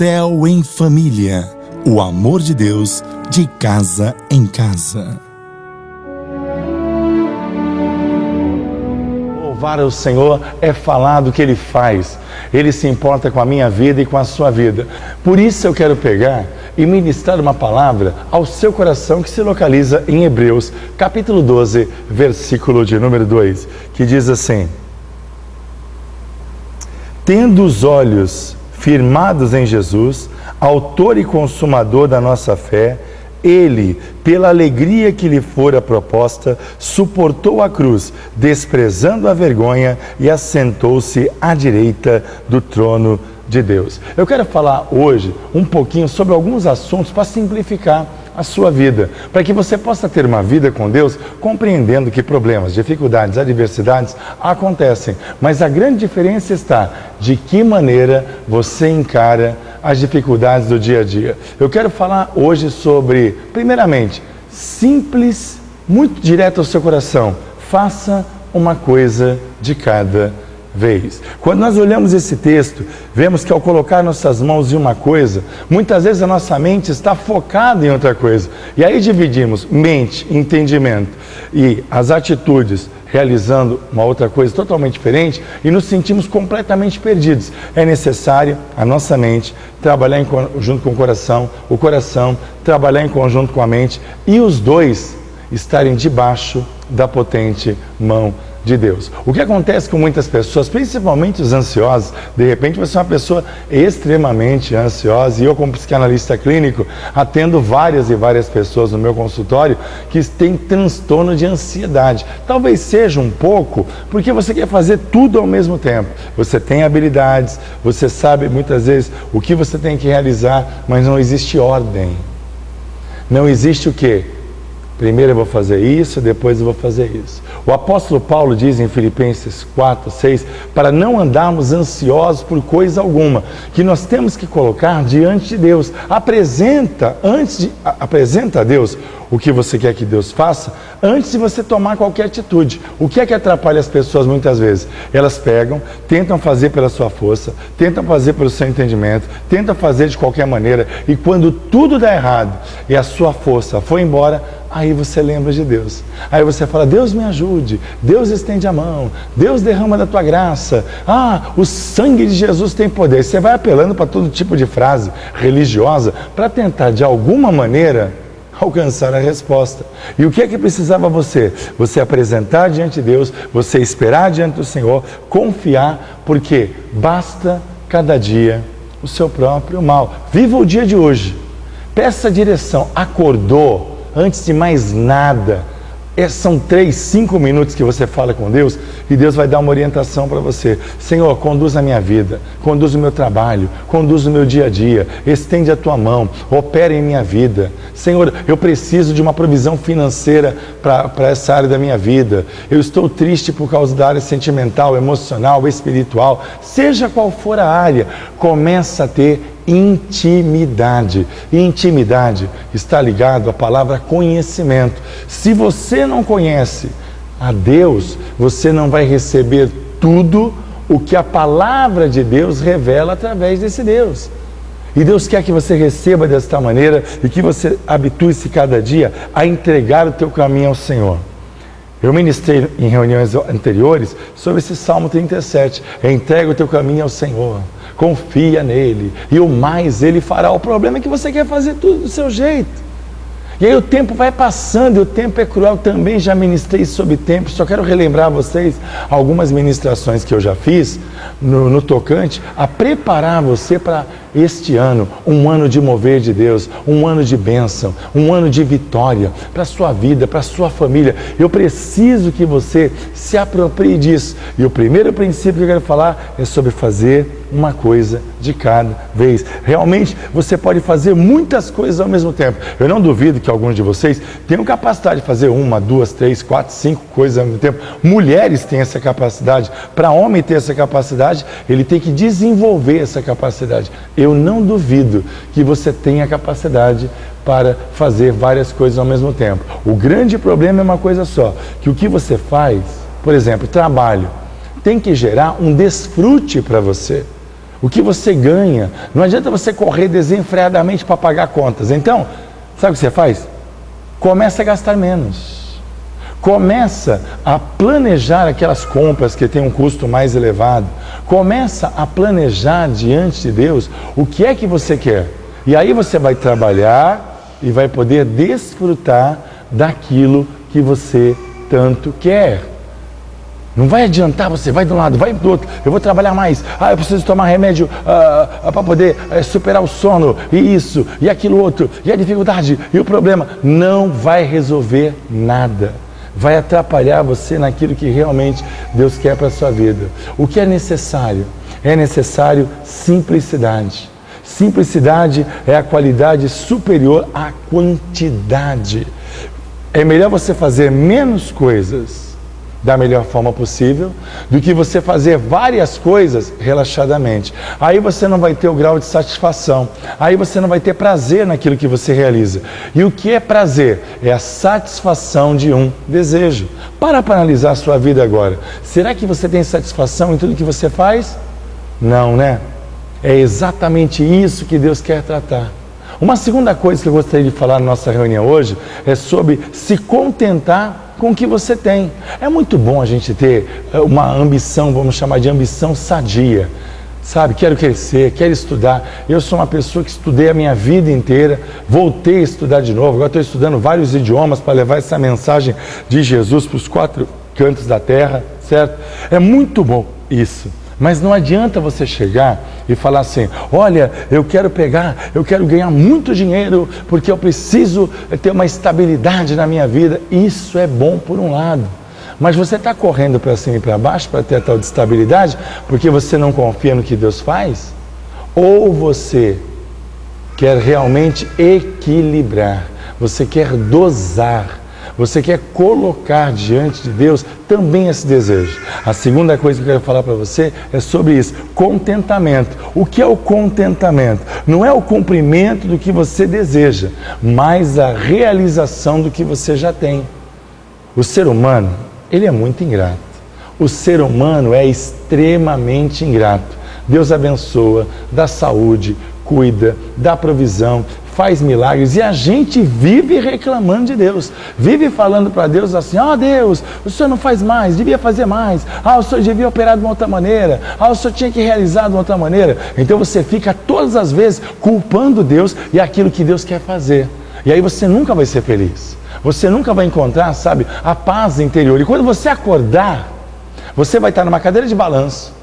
Céu em Família. O amor de Deus de casa em casa. Louvar o Senhor é falar do que Ele faz. Ele se importa com a minha vida e com a sua vida. Por isso eu quero pegar e ministrar uma palavra ao seu coração que se localiza em Hebreus, capítulo 12, versículo de número 2, que diz assim: Tendo os olhos firmados em Jesus, autor e consumador da nossa fé, ele, pela alegria que lhe fora proposta, suportou a cruz, desprezando a vergonha e assentou-se à direita do trono de Deus. Eu quero falar hoje um pouquinho sobre alguns assuntos para simplificar a sua vida, para que você possa ter uma vida com Deus compreendendo que problemas, dificuldades, adversidades acontecem, mas a grande diferença está de que maneira você encara as dificuldades do dia a dia. Eu quero falar hoje sobre, primeiramente, simples, muito direto ao seu coração, faça uma coisa de cada vez. Quando nós olhamos esse texto, vemos que ao colocar nossas mãos em uma coisa, muitas vezes a nossa mente está focada em outra coisa. E aí dividimos mente, entendimento e as atitudes realizando uma outra coisa totalmente diferente e nos sentimos completamente perdidos. É necessário a nossa mente trabalhar em conjunto com o coração, o coração trabalhar em conjunto com a mente e os dois estarem debaixo da potente mão de Deus. O que acontece com muitas pessoas, principalmente os ansiosos, de repente você é uma pessoa extremamente ansiosa e eu como psicanalista clínico atendo várias e várias pessoas no meu consultório que têm transtorno de ansiedade. Talvez seja um pouco porque você quer fazer tudo ao mesmo tempo. Você tem habilidades, você sabe muitas vezes o que você tem que realizar, mas não existe ordem. Não existe o que? Primeiro eu vou fazer isso, depois eu vou fazer isso. O apóstolo Paulo diz em Filipenses 4, 6, para não andarmos ansiosos por coisa alguma, que nós temos que colocar diante de Deus. Apresenta, antes de, apresenta a Deus o que você quer que Deus faça, antes de você tomar qualquer atitude. O que é que atrapalha as pessoas muitas vezes? Elas pegam, tentam fazer pela sua força, tentam fazer pelo seu entendimento, tentam fazer de qualquer maneira, e quando tudo dá errado e a sua força foi embora, Aí você lembra de Deus. Aí você fala: Deus me ajude, Deus estende a mão, Deus derrama da tua graça. Ah, o sangue de Jesus tem poder. Você vai apelando para todo tipo de frase religiosa para tentar de alguma maneira alcançar a resposta. E o que é que precisava você? Você apresentar diante de Deus, você esperar diante do Senhor, confiar, porque basta cada dia o seu próprio mal. Viva o dia de hoje. Peça direção. Acordou antes de mais nada, é, são três, cinco minutos que você fala com Deus e Deus vai dar uma orientação para você. Senhor, conduz a minha vida, conduz o meu trabalho, conduz o meu dia a dia, estende a tua mão, opera em minha vida. Senhor, eu preciso de uma provisão financeira para essa área da minha vida. Eu estou triste por causa da área sentimental, emocional, espiritual. Seja qual for a área, começa a ter intimidade. Intimidade está ligado à palavra conhecimento. Se você não conhece a Deus, você não vai receber tudo o que a palavra de Deus revela através desse Deus. E Deus quer que você receba desta maneira e que você habitue-se cada dia a entregar o teu caminho ao Senhor. Eu ministrei em reuniões anteriores sobre esse Salmo 37. Entrega o teu caminho ao Senhor confia nele e o mais ele fará. O problema é que você quer fazer tudo do seu jeito. E aí o tempo vai passando e o tempo é cruel. Também já ministrei sobre tempo. Só quero relembrar a vocês algumas ministrações que eu já fiz no, no tocante a preparar você para este ano, um ano de mover de Deus, um ano de bênção, um ano de vitória para a sua vida, para a sua família. Eu preciso que você se aproprie disso. E o primeiro princípio que eu quero falar é sobre fazer uma coisa de cada vez. Realmente você pode fazer muitas coisas ao mesmo tempo. Eu não duvido que alguns de vocês tenham capacidade de fazer uma, duas, três, quatro, cinco coisas ao mesmo tempo. Mulheres têm essa capacidade. Para homem ter essa capacidade, ele tem que desenvolver essa capacidade. Eu não duvido que você tenha capacidade para fazer várias coisas ao mesmo tempo. O grande problema é uma coisa só, que o que você faz, por exemplo, trabalho, tem que gerar um desfrute para você. o que você ganha. Não adianta você correr desenfreadamente para pagar contas. Então, sabe o que você faz? Começa a gastar menos. Começa a planejar aquelas compras que têm um custo mais elevado. Começa a planejar diante de Deus o que é que você quer. E aí você vai trabalhar e vai poder desfrutar daquilo que você tanto quer. Não vai adiantar você, vai de um lado, vai do outro. Eu vou trabalhar mais. Ah, eu preciso tomar remédio ah, ah, para poder eh, superar o sono, e isso, e aquilo outro, e a dificuldade, e o problema. Não vai resolver nada. Vai atrapalhar você naquilo que realmente Deus quer para a sua vida. O que é necessário? É necessário simplicidade. Simplicidade é a qualidade superior à quantidade. É melhor você fazer menos coisas da melhor forma possível do que você fazer várias coisas relaxadamente. Aí você não vai ter o grau de satisfação, aí você não vai ter prazer naquilo que você realiza. E o que é prazer? É a satisfação de um desejo. Para para analisar a sua vida agora. Será que você tem satisfação em tudo que você faz? Não, né? É exatamente isso que Deus quer tratar. Uma segunda coisa que eu gostaria de falar na nossa reunião hoje é sobre se contentar com o que você tem. É muito bom a gente ter eh, uma ambição, vamos chamar de ambição sadia. Sabe, quero crescer, quero estudar. Eu sou uma pessoa que estudei a minha vida inteira, voltei a estudar de novo. Agora estou estudando vários idiomas para levar essa mensagem de Jesus para os quatro cantos da terra, certo? É muito bom isso. Mas não adianta você chegar e falar assim: olha, eu quero pegar, eu quero ganhar muito dinheiro porque eu preciso ter uma estabilidade na minha vida. Isso é bom por um lado. Mas você está correndo para cima e para baixo para ter a tal de estabilidade porque você não confia no que Deus faz? Ou você quer realmente equilibrar, você quer dosar você quer colocar diante de Deus também esse desejo. A segunda coisa que eu quero falar para você é sobre isso: contentamento. O que é o contentamento? Não é o cumprimento do que você deseja, mas a realização do que você já tem. O ser humano, ele é muito ingrato. O ser humano é extremamente ingrato. Deus abençoa, dá saúde, cuida, dá provisão, faz milagres e a gente vive reclamando de Deus, vive falando para Deus assim: ó oh, Deus, o senhor não faz mais, devia fazer mais, ah, o senhor devia operar de uma outra maneira, ah, o senhor tinha que realizar de uma outra maneira. Então você fica todas as vezes culpando Deus e aquilo que Deus quer fazer, e aí você nunca vai ser feliz, você nunca vai encontrar, sabe, a paz interior. E quando você acordar, você vai estar numa cadeira de balanço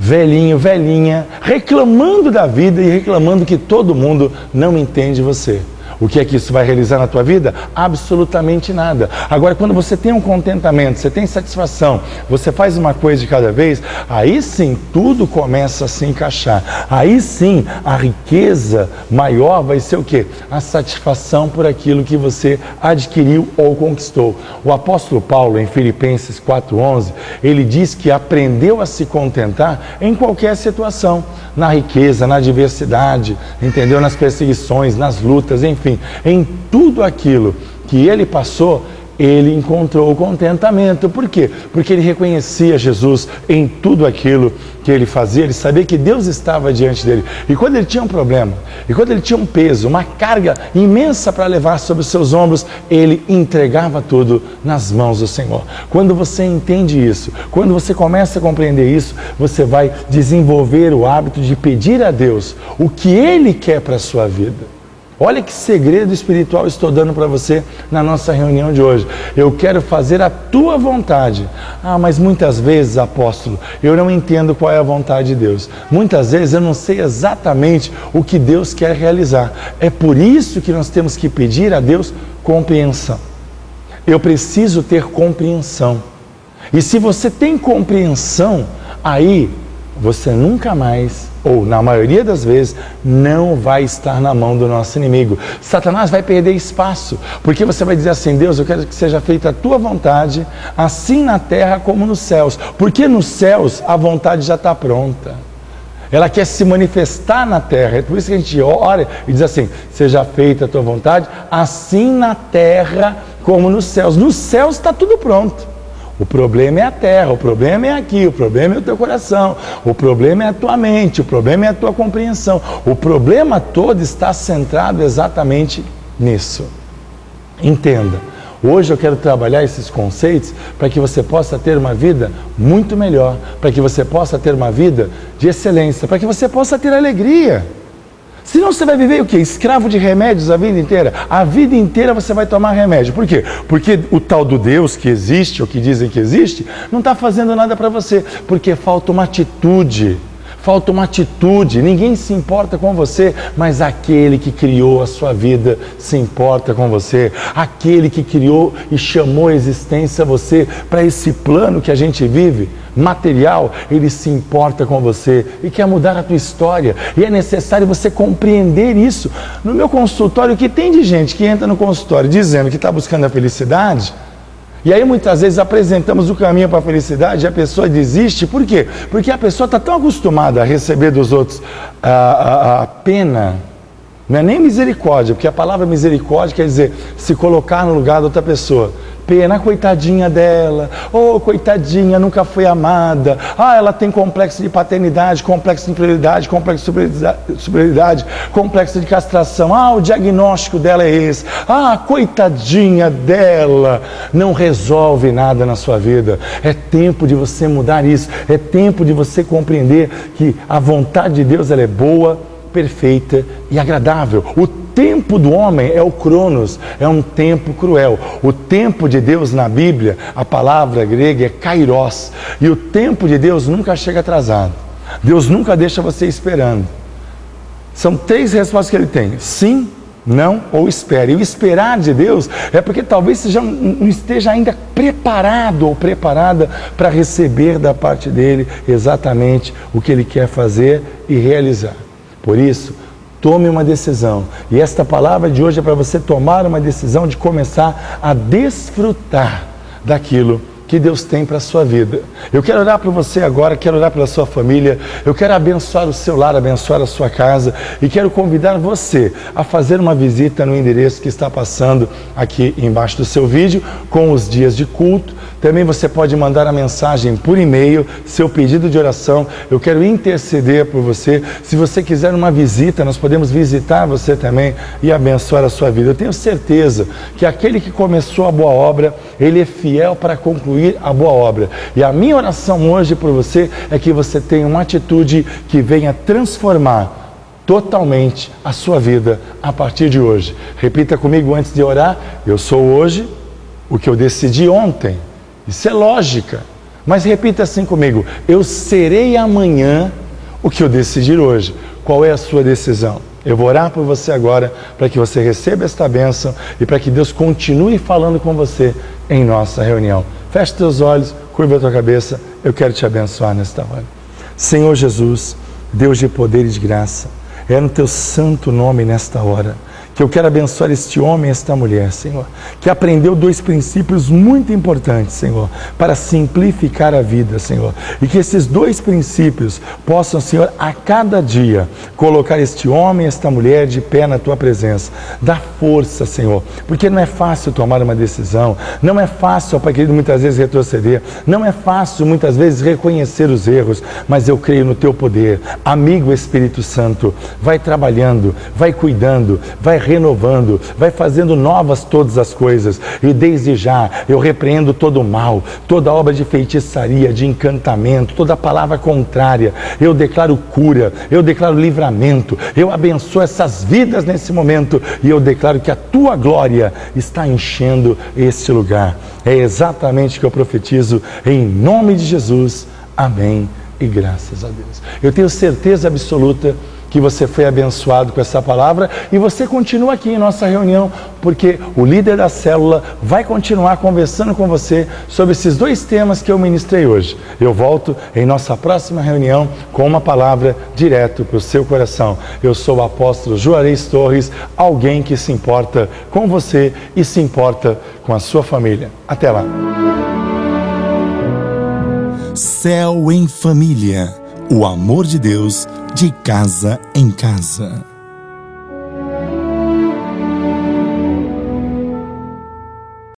velhinho, velhinha, reclamando da vida e reclamando que todo mundo não entende você. O que é que isso vai realizar na tua vida? Absolutamente nada. Agora, quando você tem um contentamento, você tem satisfação, você faz uma coisa de cada vez, aí sim tudo começa a se encaixar. Aí sim a riqueza maior vai ser o quê? A satisfação por aquilo que você adquiriu ou conquistou. O apóstolo Paulo, em Filipenses 4,11, ele diz que aprendeu a se contentar em qualquer situação, na riqueza, na adversidade, entendeu? Nas perseguições, nas lutas, enfim enfim, em tudo aquilo que ele passou, ele encontrou contentamento. Por quê? Porque ele reconhecia Jesus em tudo aquilo que ele fazia, ele sabia que Deus estava diante dele. E quando ele tinha um problema, e quando ele tinha um peso, uma carga imensa para levar sobre os seus ombros, ele entregava tudo nas mãos do Senhor. Quando você entende isso, quando você começa a compreender isso, você vai desenvolver o hábito de pedir a Deus o que ele quer para a sua vida. Olha que segredo espiritual estou dando para você na nossa reunião de hoje. Eu quero fazer a tua vontade. Ah, mas muitas vezes, apóstolo, eu não entendo qual é a vontade de Deus. Muitas vezes eu não sei exatamente o que Deus quer realizar. É por isso que nós temos que pedir a Deus compreensão. Eu preciso ter compreensão. E se você tem compreensão, aí você nunca mais ou na maioria das vezes, não vai estar na mão do nosso inimigo. Satanás vai perder espaço, porque você vai dizer assim: Deus, eu quero que seja feita a tua vontade, assim na terra como nos céus, porque nos céus a vontade já está pronta. Ela quer se manifestar na terra, é por isso que a gente ora e diz assim: seja feita a tua vontade, assim na terra como nos céus. Nos céus está tudo pronto. O problema é a terra, o problema é aqui, o problema é o teu coração, o problema é a tua mente, o problema é a tua compreensão. O problema todo está centrado exatamente nisso. Entenda. Hoje eu quero trabalhar esses conceitos para que você possa ter uma vida muito melhor, para que você possa ter uma vida de excelência, para que você possa ter alegria. Senão você vai viver o quê? Escravo de remédios a vida inteira. A vida inteira você vai tomar remédio. Por quê? Porque o tal do Deus que existe, ou que dizem que existe, não está fazendo nada para você. Porque falta uma atitude falta uma atitude. Ninguém se importa com você, mas aquele que criou a sua vida se importa com você. Aquele que criou e chamou a existência você para esse plano que a gente vive, material, ele se importa com você e quer mudar a tua história. E é necessário você compreender isso. No meu consultório, o que tem de gente que entra no consultório dizendo que está buscando a felicidade? E aí muitas vezes apresentamos o caminho para a felicidade e a pessoa desiste. Por quê? Porque a pessoa está tão acostumada a receber dos outros a, a, a, pena, não é nem misericórdia, porque a palavra misericórdia quer dizer se colocar no lugar da outra pessoa. Pena, coitadinha dela, oh, coitadinha, nunca foi amada, ah, ela tem complexo de paternidade, complexo de inferioridade, complexo de superioridade, complexo de castração, ah, o diagnóstico dela é esse, ah, coitadinha dela, não resolve nada na sua vida, é tempo de você mudar isso, é tempo de você compreender que a vontade de Deus ela é boa, perfeita e agradável. O tempo do homem é o cronos, é um tempo cruel. O tempo de Deus na Bíblia, a palavra grega é kairos, e o tempo de Deus nunca chega atrasado. Deus nunca deixa você esperando. São três respostas que ele tem: sim, não ou espere. E o esperar de Deus é porque talvez já não esteja ainda preparado ou preparada para receber da parte dele exatamente o que ele quer fazer e realizar. Por isso, tome uma decisão. E esta palavra de hoje é para você tomar uma decisão de começar a desfrutar daquilo que Deus tem para a sua vida. Eu quero orar por você agora, quero orar pela sua família, eu quero abençoar o seu lar, abençoar a sua casa e quero convidar você a fazer uma visita no endereço que está passando aqui embaixo do seu vídeo com os dias de culto. Também você pode mandar a mensagem por e-mail, seu pedido de oração. Eu quero interceder por você. Se você quiser uma visita, nós podemos visitar você também e abençoar a sua vida. Eu tenho certeza que aquele que começou a boa obra, ele é fiel para concluir concluir a boa obra. E a minha oração hoje por você é que você tenha uma atitude que venha transformar totalmente a sua vida a partir de hoje. Repita comigo antes de orar: eu sou hoje o que eu decidi ontem. Isso é lógica. Mas repita assim comigo: eu serei amanhã o que eu decidir hoje. Qual é a sua decisão? Eu vou orar por você agora para que você receba esta bênção e para que Deus continue falando com você em nossa reunião. Feche teus olhos, curva a tua cabeça, eu quero te abençoar nesta hora. Senhor Jesus, Deus de poder e de graça, é no teu santo nome nesta hora que eu quero abençoar este homem esta mulher, Senhor, que aprendeu dois princípios muito importantes, Senhor, para simplificar a vida, Senhor, e que esses dois princípios possam, Senhor, a cada dia colocar este homem esta mulher de pé na tua presença. Dá força, Senhor, porque não é fácil tomar uma decisão, não é fácil, Pai querido, muitas vezes retroceder, não é fácil, muitas vezes, reconhecer os erros, mas eu creio no teu poder. Amigo Espírito Santo, vai trabalhando, vai cuidando, vai renovando, vai fazendo novas todas as coisas. E desde já eu repreendo todo o mal, toda obra de feitiçaria, de encantamento, toda palavra contrária. Eu declaro cura, eu declaro livramento, eu abençoo essas vidas nesse momento e eu declaro que a tua glória está enchendo este lugar. É exatamente o que eu profetizo em nome de Jesus. Amém. E graças a Deus. Eu tenho certeza absoluta que você foi abençoado com essa palavra e você continua aqui em nossa reunião, porque o líder da célula vai continuar conversando com você sobre esses dois temas que eu ministrei hoje. Eu volto em nossa próxima reunião com uma palavra direto para o seu coração. Eu sou o apóstolo Juarez Torres, alguém que se importa com você e se importa com a sua família. Até lá. Céu em Família. O amor de Deus de casa em casa.